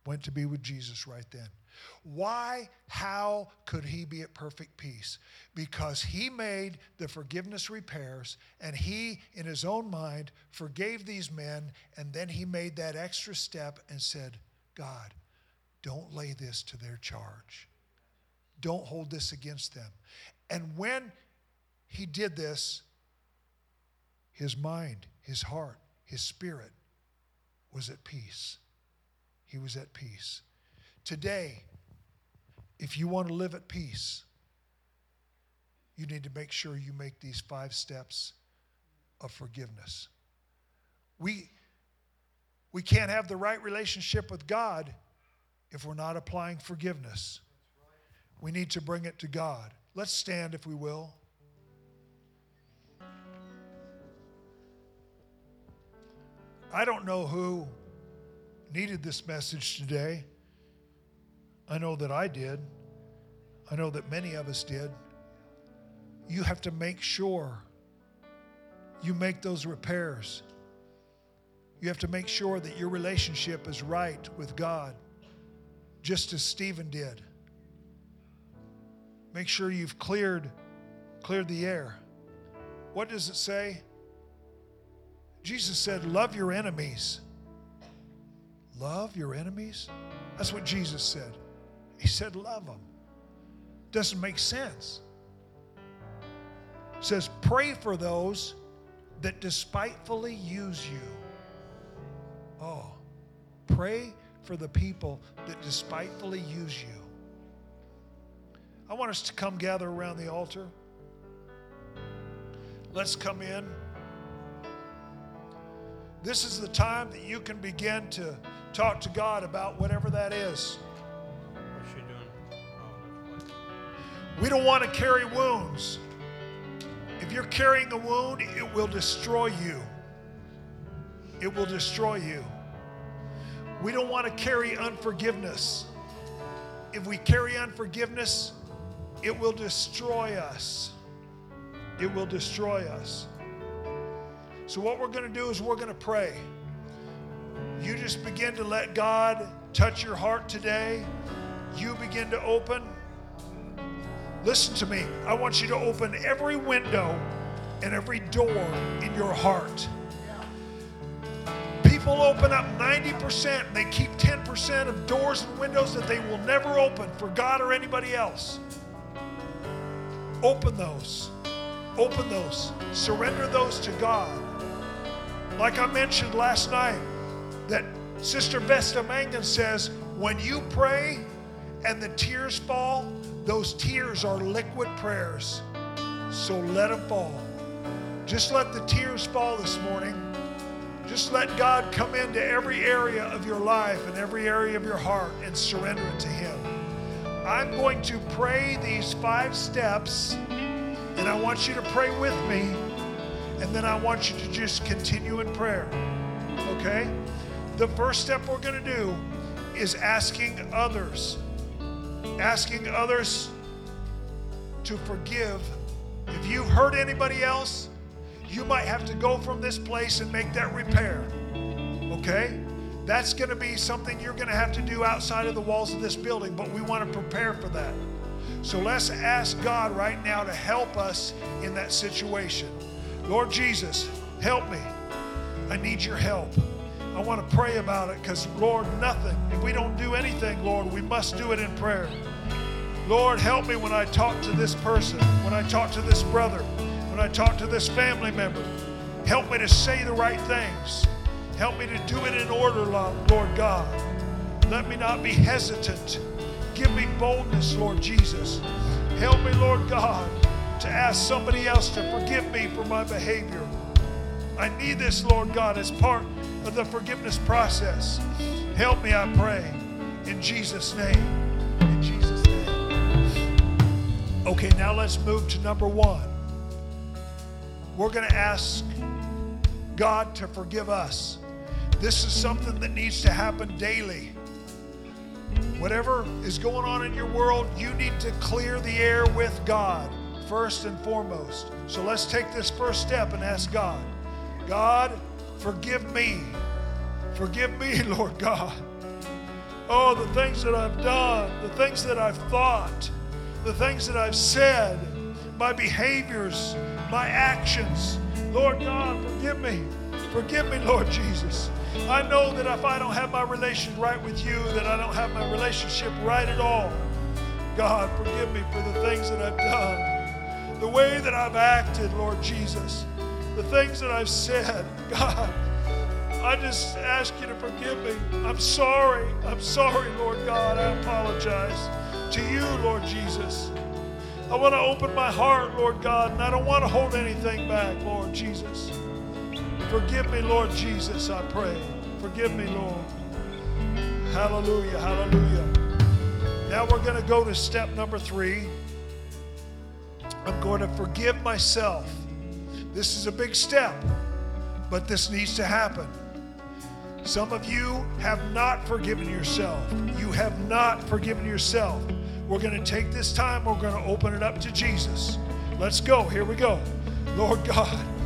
went to be with Jesus right then. Why, how could he be at perfect peace? Because he made the forgiveness repairs and he, in his own mind, forgave these men. And then he made that extra step and said, God, don't lay this to their charge. Don't hold this against them. And when he did this, his mind, his heart, his spirit was at peace. He was at peace. Today, if you want to live at peace, you need to make sure you make these five steps of forgiveness. We, we can't have the right relationship with God if we're not applying forgiveness. We need to bring it to God. Let's stand, if we will. I don't know who needed this message today. I know that I did. I know that many of us did. You have to make sure you make those repairs. You have to make sure that your relationship is right with God, just as Stephen did. Make sure you've cleared cleared the air. What does it say? Jesus said, "Love your enemies." Love your enemies? That's what Jesus said. He said, "Love them." Doesn't make sense. It says, "Pray for those that despitefully use you." Oh, pray for the people that despitefully use you. I want us to come gather around the altar. Let's come in. This is the time that you can begin to talk to God about whatever that is. What's she doing? That's what- We don't want to carry wounds. If you're carrying a wound, it will destroy you. It will destroy you. We don't want to carry unforgiveness. If we carry unforgiveness, it will destroy us. It will destroy us. So, what we're going to do is we're going to pray. You just begin to let God touch your heart today. You begin to open. Listen to me. I want you to open every window and every door in your heart. People open up 90% and they keep 10% of doors and windows that they will never open for God or anybody else. Open those. Open those. Surrender those to God. Like I mentioned last night, that Sister Vesta Mangan says, when you pray and the tears fall, those tears are liquid prayers. So let them fall. Just let the tears fall this morning. Just let God come into every area of your life and every area of your heart and surrender it to Him. I'm going to pray these five steps, and I want you to pray with me, and then I want you to just continue in prayer. Okay? The first step we're going to do is asking others, asking others to forgive. If you've hurt anybody else, you might have to go from this place and make that repair. Okay? That's going to be something you're going to have to do outside of the walls of this building, but we want to prepare for that. So let's ask God right now to help us in that situation. Lord Jesus, help me. I need your help. I want to pray about it because, Lord, nothing. If we don't do anything, Lord, we must do it in prayer. Lord, help me when I talk to this person, when I talk to this brother, when I talk to this family member. Help me to say the right things. Help me to do it in order, Lord God. Let me not be hesitant. Give me boldness, Lord Jesus. Help me, Lord God, to ask somebody else to forgive me for my behavior. I need this, Lord God, as part of the forgiveness process. Help me, I pray, in Jesus' name. In Jesus' name. Okay, now let's move to number one. We're going to ask God to forgive us. This is something that needs to happen daily. Whatever is going on in your world, you need to clear the air with God first and foremost. So let's take this first step and ask God God, forgive me. Forgive me, Lord God. Oh, the things that I've done, the things that I've thought, the things that I've said, my behaviors, my actions. Lord God, forgive me. Forgive me, Lord Jesus. I know that if I don't have my relation right with you, that I don't have my relationship right at all. God, forgive me for the things that I've done, the way that I've acted, Lord Jesus, the things that I've said. God, I just ask you to forgive me. I'm sorry. I'm sorry, Lord God. I apologize to you, Lord Jesus. I want to open my heart, Lord God, and I don't want to hold anything back, Lord Jesus. Forgive me, Lord Jesus, I pray. Forgive me, Lord. Hallelujah, hallelujah. Now we're going to go to step number three. I'm going to forgive myself. This is a big step, but this needs to happen. Some of you have not forgiven yourself. You have not forgiven yourself. We're going to take this time, we're going to open it up to Jesus. Let's go. Here we go. Lord God.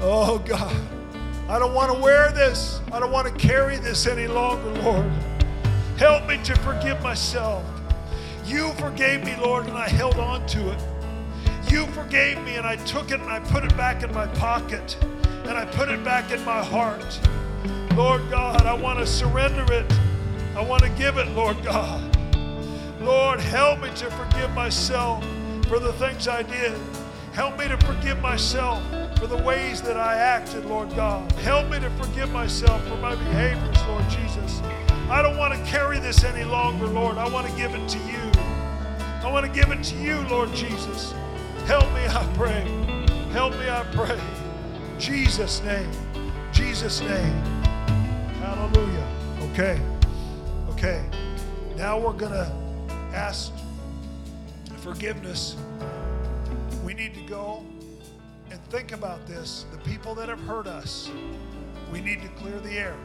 Oh God. I don't want to wear this. I don't want to carry this any longer, Lord. Help me to forgive myself. You forgave me, Lord, and I held on to it. You forgave me, and I took it and I put it back in my pocket, and I put it back in my heart. Lord God, I want to surrender it. I want to give it, Lord God. Lord, help me to forgive myself for the things I did. Help me to forgive myself for the ways that I acted, Lord God. Help me to forgive myself for my behaviors, Lord Jesus. I don't want to carry this any longer, Lord. I want to give it to you. I want to give it to you, Lord Jesus. Help me, I pray. Help me, I pray. Jesus' name. Jesus' name. Hallelujah. Okay. Okay. Now we're going to ask forgiveness. We need to go think about this. The people that have hurt us, we need to clear the air.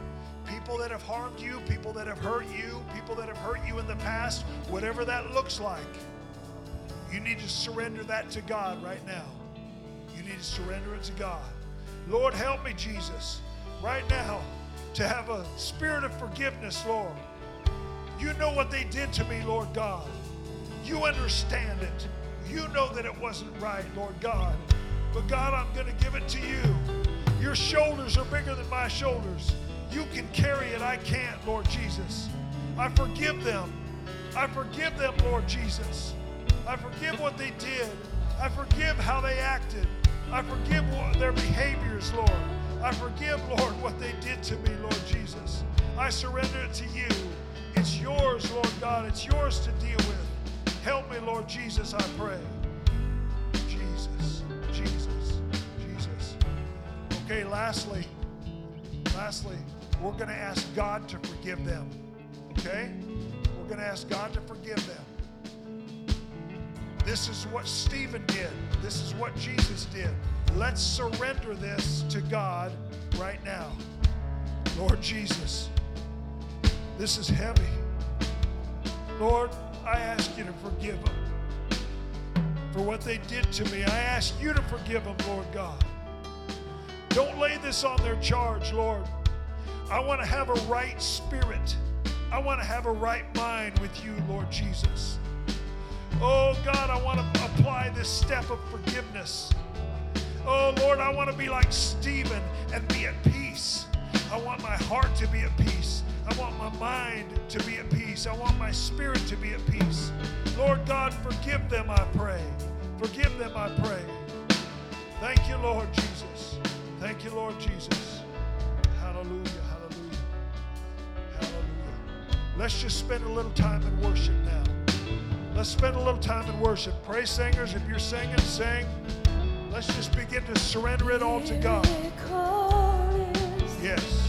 People that have harmed you, people that have hurt you, people that have hurt you in the past, whatever that looks like, you need to surrender that to God right now. You need to surrender it to God. Lord, help me, Jesus, right now to have a spirit of forgiveness, Lord. You know what they did to me, Lord God. You understand it. You know that it wasn't right, Lord God. But God, I'm going to give it to you. Your shoulders are bigger than my shoulders. You can carry it. I can't, Lord Jesus. I forgive them. I forgive them, Lord Jesus. I forgive what they did. I forgive how they acted. I forgive their behaviors, Lord. I forgive, Lord, what they did to me, Lord Jesus. I surrender it to you. It's yours, Lord God. It's yours to deal with. Help me, Lord Jesus, I pray. Jesus, Jesus. Okay, lastly, lastly, we're going to ask God to forgive them. Okay? We're going to ask God to forgive them. This is what Stephen did. This is what Jesus did. Let's surrender this to God right now. Lord Jesus, this is heavy. Lord, I ask you to forgive them for what they did to me. I ask you to forgive them, Lord God. Don't lay this on their charge, Lord. I want to have a right spirit. I want to have a right mind with you, Lord Jesus. Oh God, I want to apply this step of forgiveness. Oh Lord, I want to be like Stephen and be at peace. I want my heart to be at peace. I want my mind to be at peace. I want my spirit to be at peace. Lord God, forgive them, I pray. Forgive them, I pray. Thank you, Lord Jesus. Thank you, Lord Jesus. Hallelujah, hallelujah, hallelujah. Let's just spend a little time in worship now. Let's spend a little time in worship. Pray, singers, if you're singing, sing. Let's just begin to surrender it all to God. Yes.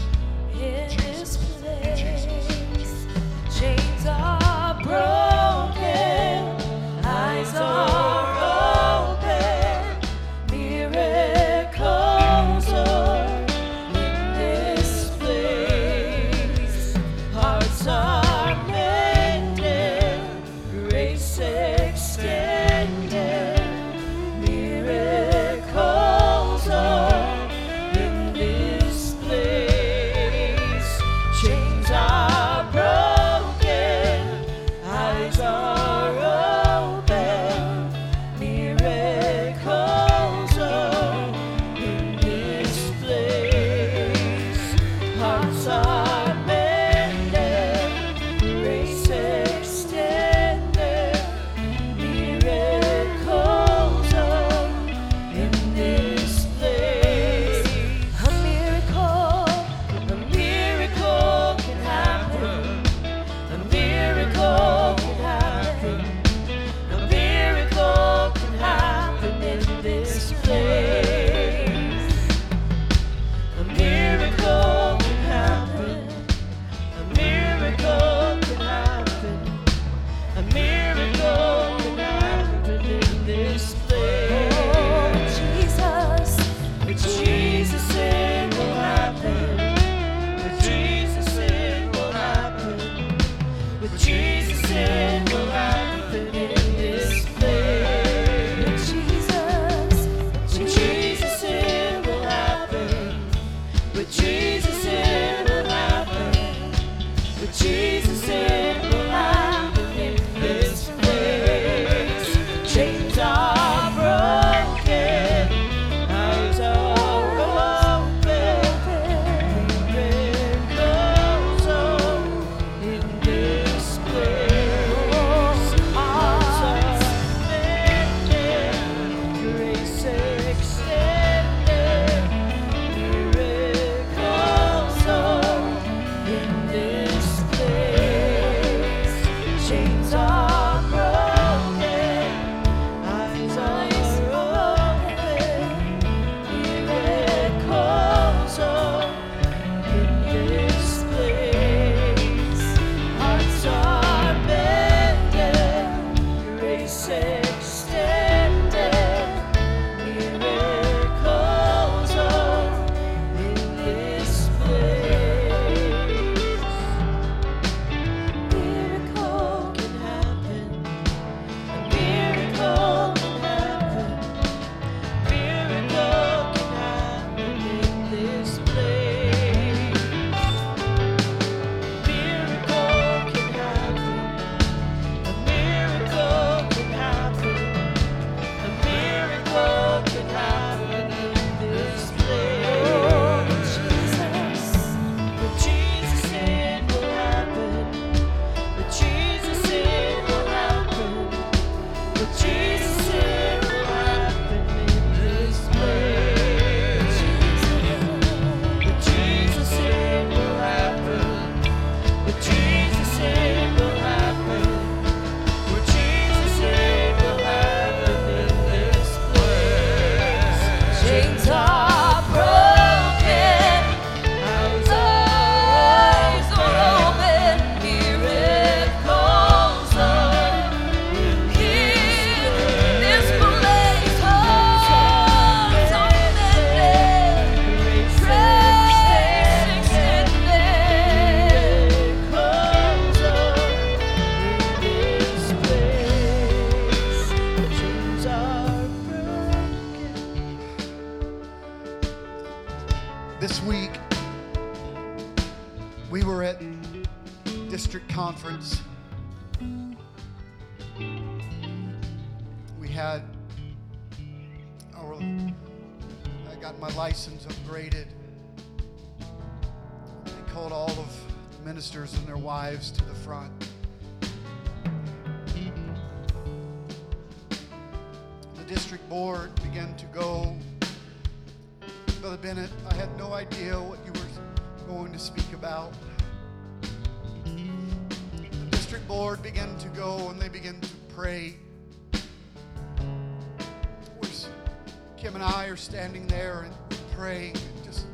Are standing there and praying, and just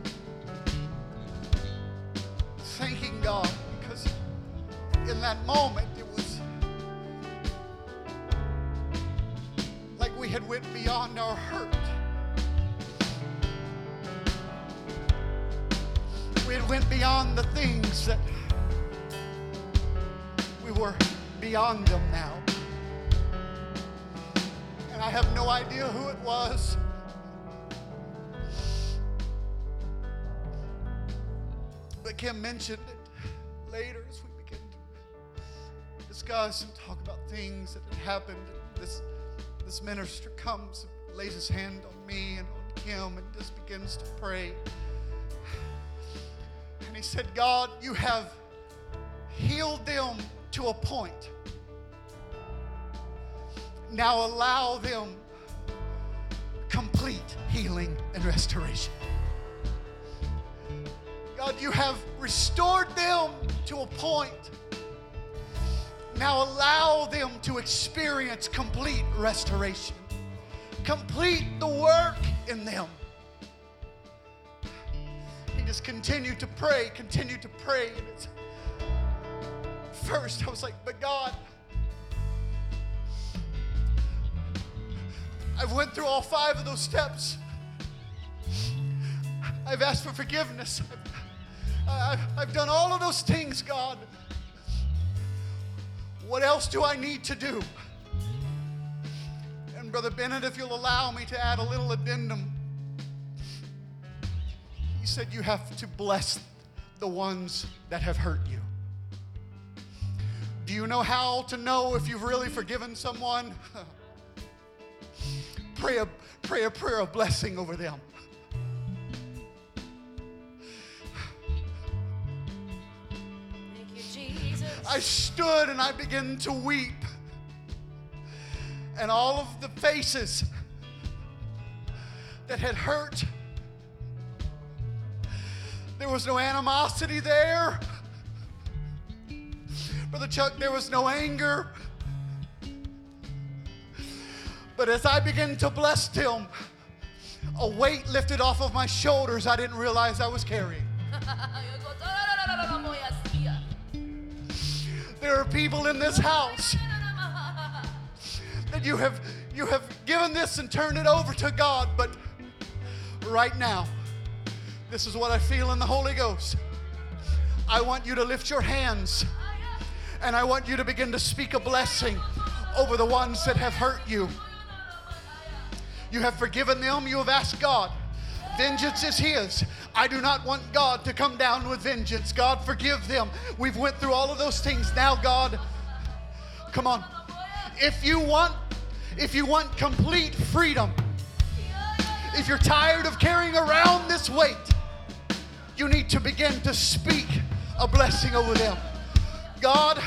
thanking God because in that moment it was like we had went beyond our hurt. We had went beyond the things that we were beyond them now. And I have no idea who it was. Kim mentioned it later as we begin to discuss and talk about things that had happened. This, this minister comes and lays his hand on me and on Kim and just begins to pray. And he said, God, you have healed them to a point. Now allow them complete healing and restoration. God, you have restored them to a point. Now allow them to experience complete restoration. Complete the work in them. He just continued to pray, continued to pray. And first, I was like, but God, I've went through all five of those steps. I've asked for forgiveness. I've, I've, done all of those things, God. What else do I need to do? And Brother Bennett, if you'll allow me to add a little addendum, he said you have to bless the ones that have hurt you. Do you know how to know if you've really forgiven someone? pray a, pray a prayer of blessing over them. I stood and I began to weep. And all of the faces that had hurt, there was no animosity there. Brother Chuck, there was no anger. But as I began to bless him, a weight lifted off of my shoulders I didn't realize I was carrying. There are people in this house that you have you have given this and turned it over to God, but right now, this is what I feel in the Holy Ghost. I want you to lift your hands and I want you to begin to speak a blessing over the ones that have hurt you. You have forgiven them, you have asked God. Vengeance is his. I do not want God to come down with vengeance. God, forgive them. We've went through all of those things. Now, God, come on. If you want if you want complete freedom, if you're tired of carrying around this weight, you need to begin to speak a blessing over them. God,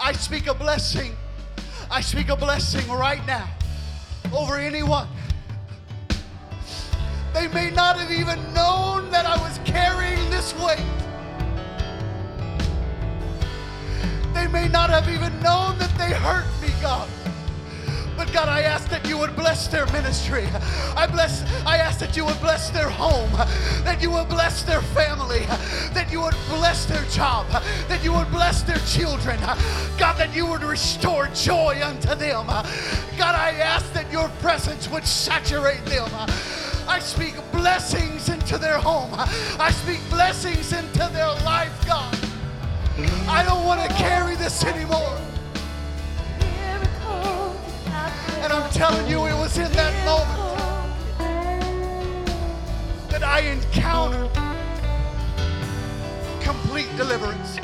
I speak a blessing. I speak a blessing right now over anyone. They may not have even known that I was carrying this weight. They may not have even known that they hurt me, God. But God, I ask that you would bless their ministry. I bless I ask that you would bless their home, that you would bless their family, that you would bless their job, that you would bless their children. God, that you would restore joy unto them. God, I ask that your presence would saturate them. I speak blessings into their home. I speak blessings into their life, God. I don't want to carry this anymore. And I'm telling you, it was in that moment that I encountered complete deliverance.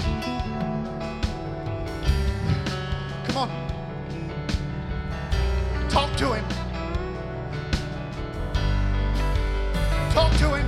Come on. Talk to him. Talk to him.